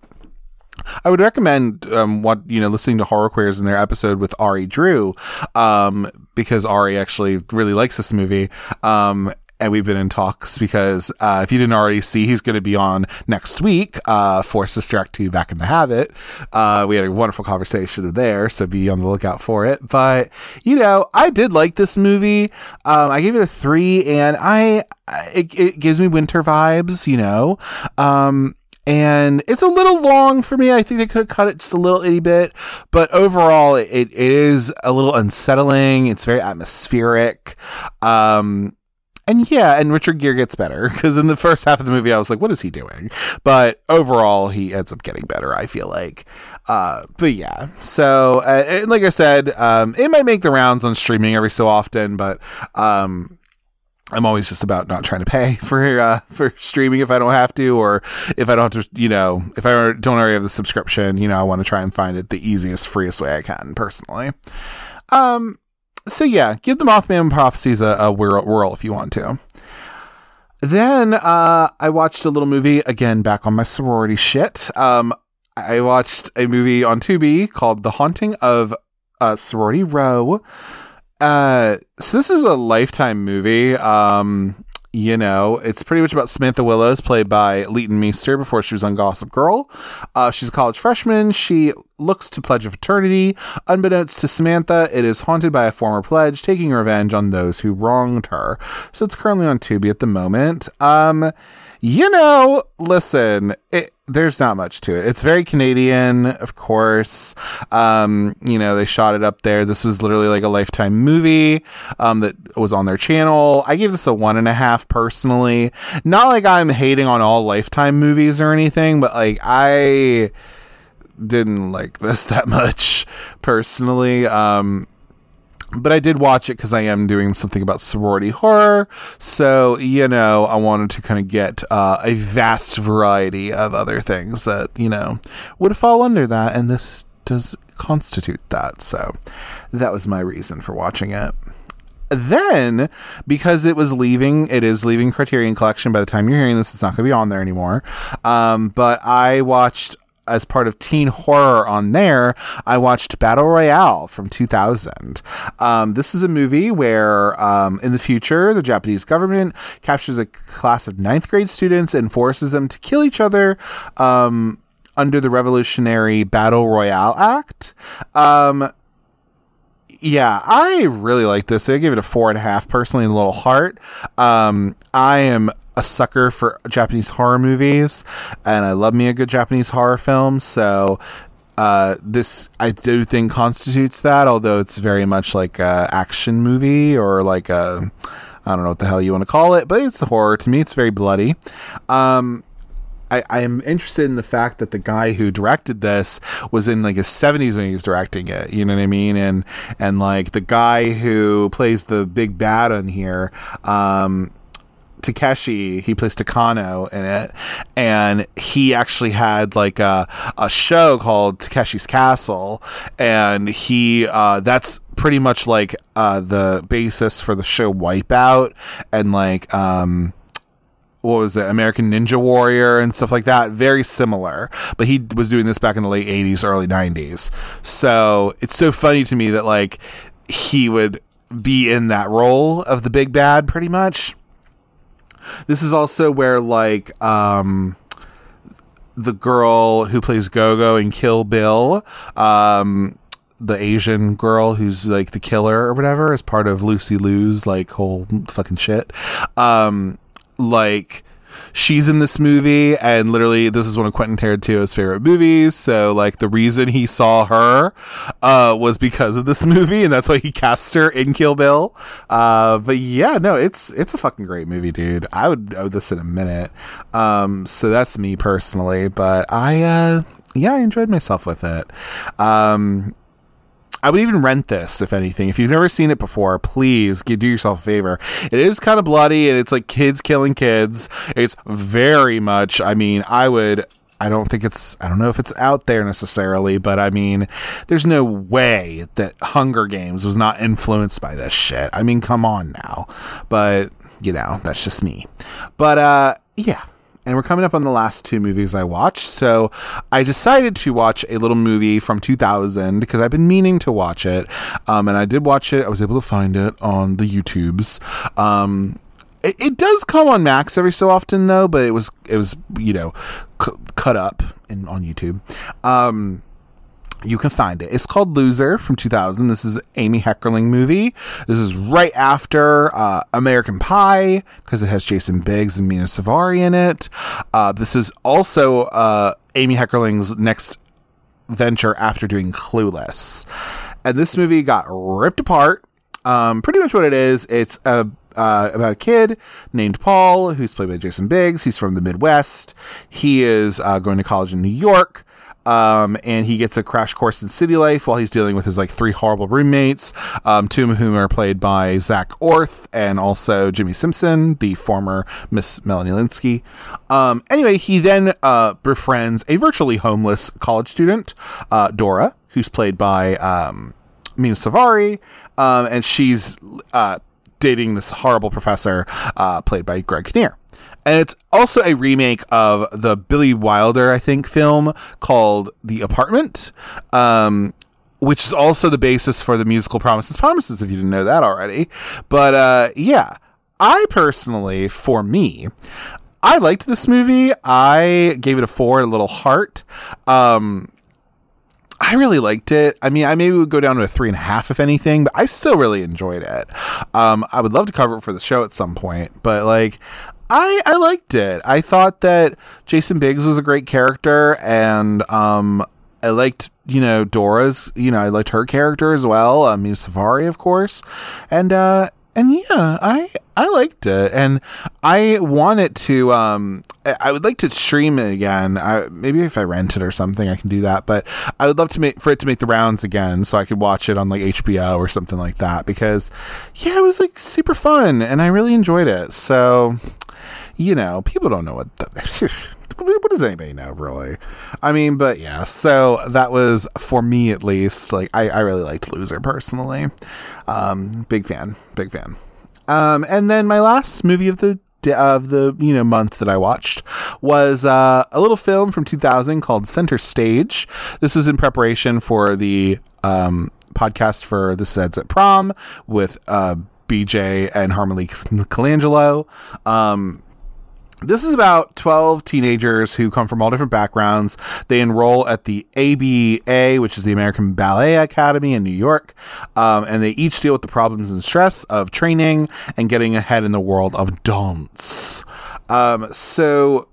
I would recommend um, what you know listening to Horror Queers in their episode with Ari Drew, um, because Ari actually really likes this movie. Um, and we've been in talks because uh, if you didn't already see, he's going to be on next week uh, for Sister Act 2 Back in the Habit. Uh, we had a wonderful conversation there, so be on the lookout for it. But, you know, I did like this movie. Um, I gave it a three, and I it, it gives me winter vibes, you know. Um, and it's a little long for me. I think they could have cut it just a little itty bit, but overall, it, it is a little unsettling. It's very atmospheric. Um, and yeah, and Richard Gere gets better because in the first half of the movie, I was like, what is he doing? But overall, he ends up getting better, I feel like. Uh, but yeah, so uh, like I said, um, it might make the rounds on streaming every so often, but um, I'm always just about not trying to pay *laughs* for uh, for streaming if I don't have to, or if I don't have to, you know, if I don't already have the subscription, you know, I want to try and find it the easiest, freest way I can personally. Um, so yeah, give the Mothman prophecies a, a whirl, whirl if you want to. Then uh, I watched a little movie again back on my sorority shit. Um, I watched a movie on Tubi called The Haunting of uh, Sorority Row. Uh, so this is a lifetime movie. Um, you know, it's pretty much about Samantha Willows, played by Leighton Meester before she was on Gossip Girl. Uh, she's a college freshman. She looks to pledge a fraternity. Unbeknownst to Samantha, it is haunted by a former pledge, taking revenge on those who wronged her. So it's currently on Tubi at the moment. Um, you know, listen, it, there's not much to it. It's very Canadian, of course. Um, you know, they shot it up there. This was literally like a lifetime movie um, that was on their channel. I gave this a one and a half personally. Not like I'm hating on all lifetime movies or anything, but like I didn't like this *laughs* that much personally. Um, but I did watch it because I am doing something about sorority horror. So, you know, I wanted to kind of get uh, a vast variety of other things that, you know, would fall under that. And this does constitute that. So that was my reason for watching it. Then, because it was leaving, it is leaving Criterion Collection. By the time you're hearing this, it's not going to be on there anymore. Um, but I watched as part of teen horror on there, I watched Battle Royale from 2000. Um, this is a movie where, um, in the future, the Japanese government captures a class of ninth grade students and forces them to kill each other. Um, under the Revolutionary Battle Royale Act. Um, yeah, I really like this. I give it a four and a half personally, a little heart. Um, I am a sucker for Japanese horror movies, and I love me a good Japanese horror film. So uh, this I do think constitutes that, although it's very much like a action movie or like a I don't know what the hell you want to call it, but it's a horror to me. It's very bloody. Um, I, I am interested in the fact that the guy who directed this was in like his 70s when he was directing it you know what i mean and and like the guy who plays the big bad on here um Takeshi, he plays Takano in it, and he actually had like a, a show called Takeshi's Castle, and he uh, that's pretty much like uh, the basis for the show Wipeout, and like um, what was it, American Ninja Warrior and stuff like that. Very similar, but he was doing this back in the late '80s, early '90s. So it's so funny to me that like he would be in that role of the big bad, pretty much this is also where like um the girl who plays Gogo in Kill Bill, um, the Asian girl who's like the killer or whatever, is part of Lucy Liu's like whole fucking shit. Um, like she's in this movie, and literally, this is one of Quentin Tarantino's favorite movies. So, like, the reason he saw her uh, was because of this *laughs* movie, and that's why he cast her in Kill Bill. Uh, but yeah, no, it's it's a fucking great movie, dude. I would owe this in a minute. Um, so that's me personally, but I, uh, yeah, I enjoyed myself with it. Um, I would even rent this if anything. If you've never seen it before, please do yourself a favor. It is kind of bloody and it's like kids killing kids. It's very much. I mean, I would. I don't think it's. I don't know if it's out there necessarily, but I mean, there's no way that Hunger Games was not influenced by this shit. I mean, come on now. But you know, that's just me. But uh, yeah and we're coming up on the last two movies I watched. So I decided to watch a little movie from 2000 because I've been meaning to watch it. Um, and I did watch it. I was able to find it on the YouTubes. Um, it, it, does come on Max every so often though, but it was it was you know c- cut up in on YouTube. Um, you can find it. It's called Loser from 2000. This is Amy Heckerling movie. This is right after uh, American Pie because it has Jason Biggs and Mena Suvari in it. Uh, this is also uh, Amy Heckerling's next venture after doing Clueless. And this movie got ripped apart. Um, pretty much what it is, it's a uh, about a kid named Paul who's played by Jason Biggs. He's from the Midwest. He is uh, going to college in New York. Um, and he gets a crash course in city life while he's dealing with his like three horrible roommates, um, two of whom are played by Zak Orth and also Jimmy Simpson, the former Miss Melanie Lynskey. Um, anyway, he then uh, befriends a virtually homeless college student, uh, Dora, who's played by um, Mena Suvari, um, and she's uh, dating this horrible professor uh, played by Greg Kinnear and it's also a remake of the Billy Wilder, I think, film called The Apartment, um, which is also the basis for the musical Promises, Promises. If you didn't know that already, but uh, yeah, I personally, for me, I liked this movie. I gave it a four, a little heart. Um, I really liked it. I mean, I maybe would go down to a three and a half, if anything, but I still really enjoyed it. Um, I would love to cover it for the show at some point, but like, I I liked it. I thought that Jason Biggs was a great character, and um, I liked you know Dora's. You know, I liked her character as well. Um, Mena Suvari, of course, and uh, and yeah, I I liked it, and I want it to. Um, I would like to stream it again. I, maybe if I rent it or something, I can do that. But I would love to make for it to make the rounds again, so I could watch it on like HBO or something like that. Because yeah, it was like super fun, and I really enjoyed it. So you know, people don't know what. The, *laughs* what does anybody know really i mean but yeah so that was for me at least like i, I really liked loser personally um big fan big fan um, and then my last movie of the of the you know month that I watched was uh, a little film from 2000 called Center Stage. This was in preparation for the um, podcast for This Ends at Prom with uh, BJ and Harmony Colangelo. Um, this is about 12 teenagers who come from all different backgrounds. They enroll at the ABA, which is the American Ballet Academy in New York, um, and they each deal with the problems and stress of training and getting ahead in the world of dance. Um, so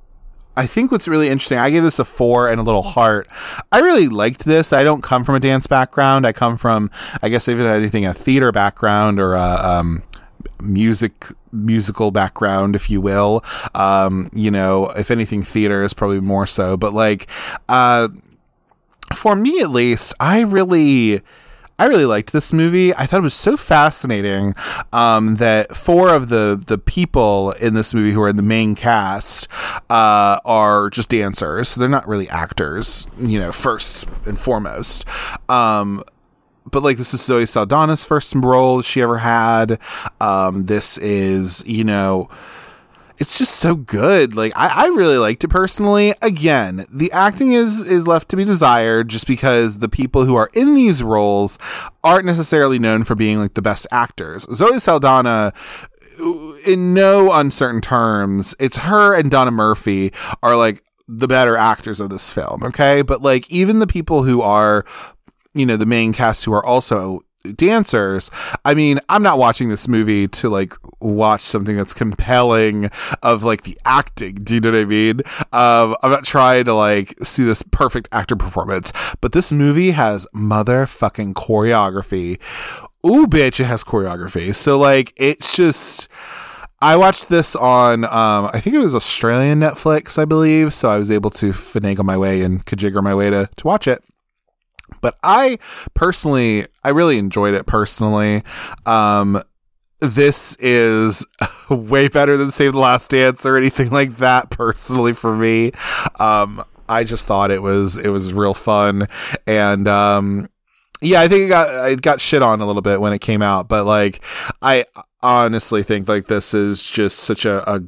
I think what's really interesting, I gave this a four and a little heart. I really liked this. I don't come from a dance background. I come from, I guess, if anything, a theater background or a um, music musical background, if you will. Um, you know, if anything, theater is probably more so. But like, uh, for me at least, I really. I really liked this movie. I thought it was so fascinating um, that four of the the people in this movie who are in the main cast uh, are just dancers. So they're not really actors, you know, first and foremost. Um, but like this is Zoe Saldana's first role she ever had. Um, this is you know. It's just so good. Like I, I really liked it personally. Again, the acting is is left to be desired just because the people who are in these roles aren't necessarily known for being like the best actors. Zoe Saldana in no uncertain terms, it's her and Donna Murphy are like the better actors of this film, okay? But like even the people who are you know the main cast who are also dancers. I mean, I'm not watching this movie to like watch something that's compelling of like the acting. Do you know what I mean? Um, I'm not trying to like see this perfect actor performance, but this movie has motherfucking choreography. Ooh, bitch, it has choreography. So like, it's just. I watched this on, um, I think it was Australian Netflix, I believe. So I was able to finagle my way and kajigger my way to, to watch it. But I personally, I really enjoyed it personally. Um, this is *laughs* way better than Save the Last Dance or anything like that personally for me. Um, I just thought it was it was real fun and um, yeah, I think it got it got shit on a little bit when it came out, but like I honestly think like this is just such a, a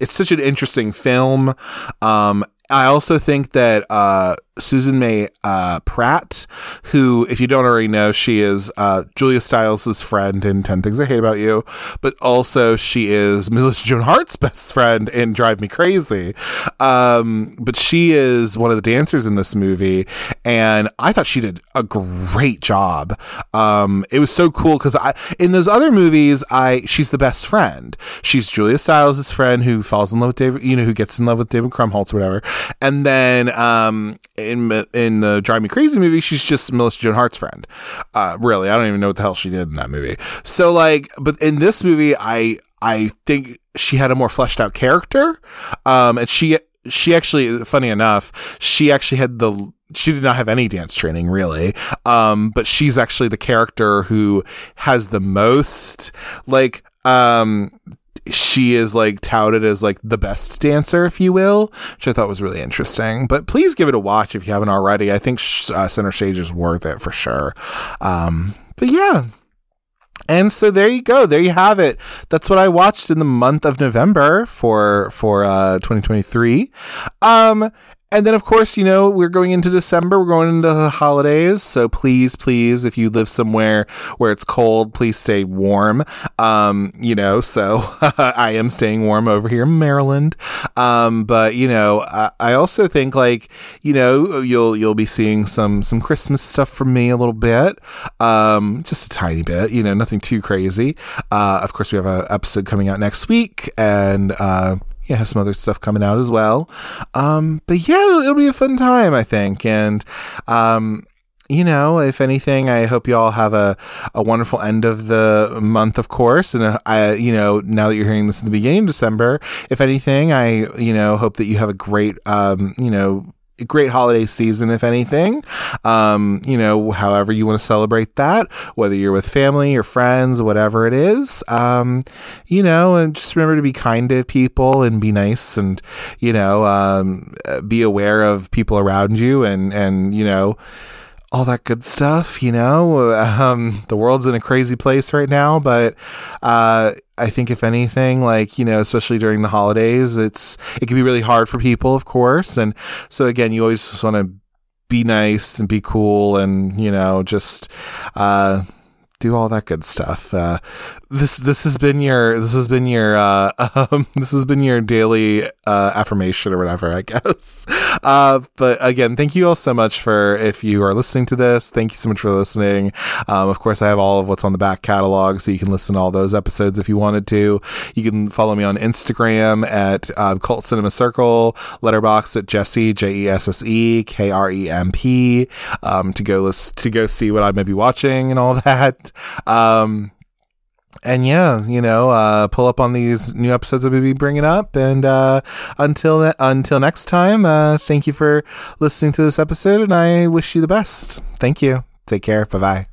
it's such an interesting film. Um, I also think that uh, Susan May uh, Pratt, who, if you don't already know, she is uh, Julia Stiles' friend in 10 Things I Hate About You, but also she is Melissa Joan Hart's *laughs* best friend in Drive Me Crazy. Um, but she is one of the dancers in this movie, and I thought she did a great job. Um, it was so cool because I in those other movies, I she's the best friend. She's Julia Stiles' friend who falls in love with David, you know, who gets in love with David Krumholtz or whatever, and then um, in in the Drive Me Crazy movie, she's just Melissa Joan Hart's friend. Uh, really, I don't even know what the hell she did in that movie. So like, but in this movie, I I think she had a more fleshed out character, um, and she she actually, funny enough, she actually had the she did not have any dance training really um but she's actually the character who has the most like um she is like touted as like the best dancer, if you will, which I thought was really interesting. But please give it a watch if you haven't already. I think uh, Center Stage is worth it for sure. Um, but yeah. And so there you go. There you have it. That's what I watched in the month of November for for uh, 2023. Um, and then, of course, you know, we're going into December, we're going into the holidays. So please, please, if you live somewhere where it's cold, please stay warm. Um, you know, so *laughs* I am staying warm over here in Maryland. Um, but you know, I, I, also think like, you know, you'll, you'll be seeing some, some Christmas stuff from me a little bit. Um, just a tiny bit, you know, nothing too crazy. Uh, of course, we have an episode coming out next week and, uh, have some other stuff coming out as well. Um, but yeah, it'll, it'll, be a fun time, I think. And, um, you know, if anything, I hope you all have a, a wonderful end of the month, of course. And uh, I, you know, now that you're hearing this in the beginning of December, if anything, I, you know, hope that you have a great, um, you know, great holiday season, if anything. Um, you know, however you want to celebrate that, whether you're with family or friends, whatever it is. Um, you know, and just remember to be kind to people and be nice and, you know, um, be aware of people around you and, and, you know, all that good stuff, you know. *laughs* Um, the world's in a crazy place right now, but uh, I think if anything, like you know, especially during the holidays, it's it can be really hard for people, of course, and so again, you always want to be nice and be cool, and you know, just. Uh, do all that good stuff. Uh, this this has been your this has been your uh, *laughs* um, this has been your daily uh, affirmation or whatever, I *laughs* guess. Uh, but again, thank you all so much for if you are listening to this. Thank you so much for listening. Um, of course, I have all of what's on the back catalog, so you can listen to all those episodes if you wanted to. You can follow me on Instagram at uh, Cult Cinema Circle, Letterboxd at Jesse J E S S E K R E M P um, to go list, to go see what I may be watching and all *laughs* that. Um, and yeah, you know, uh, pull up on these new episodes that we'll be bringing up. And uh, until until next time, uh, thank you for listening to this episode, and I wish you the best. Thank you. Take care. Bye bye.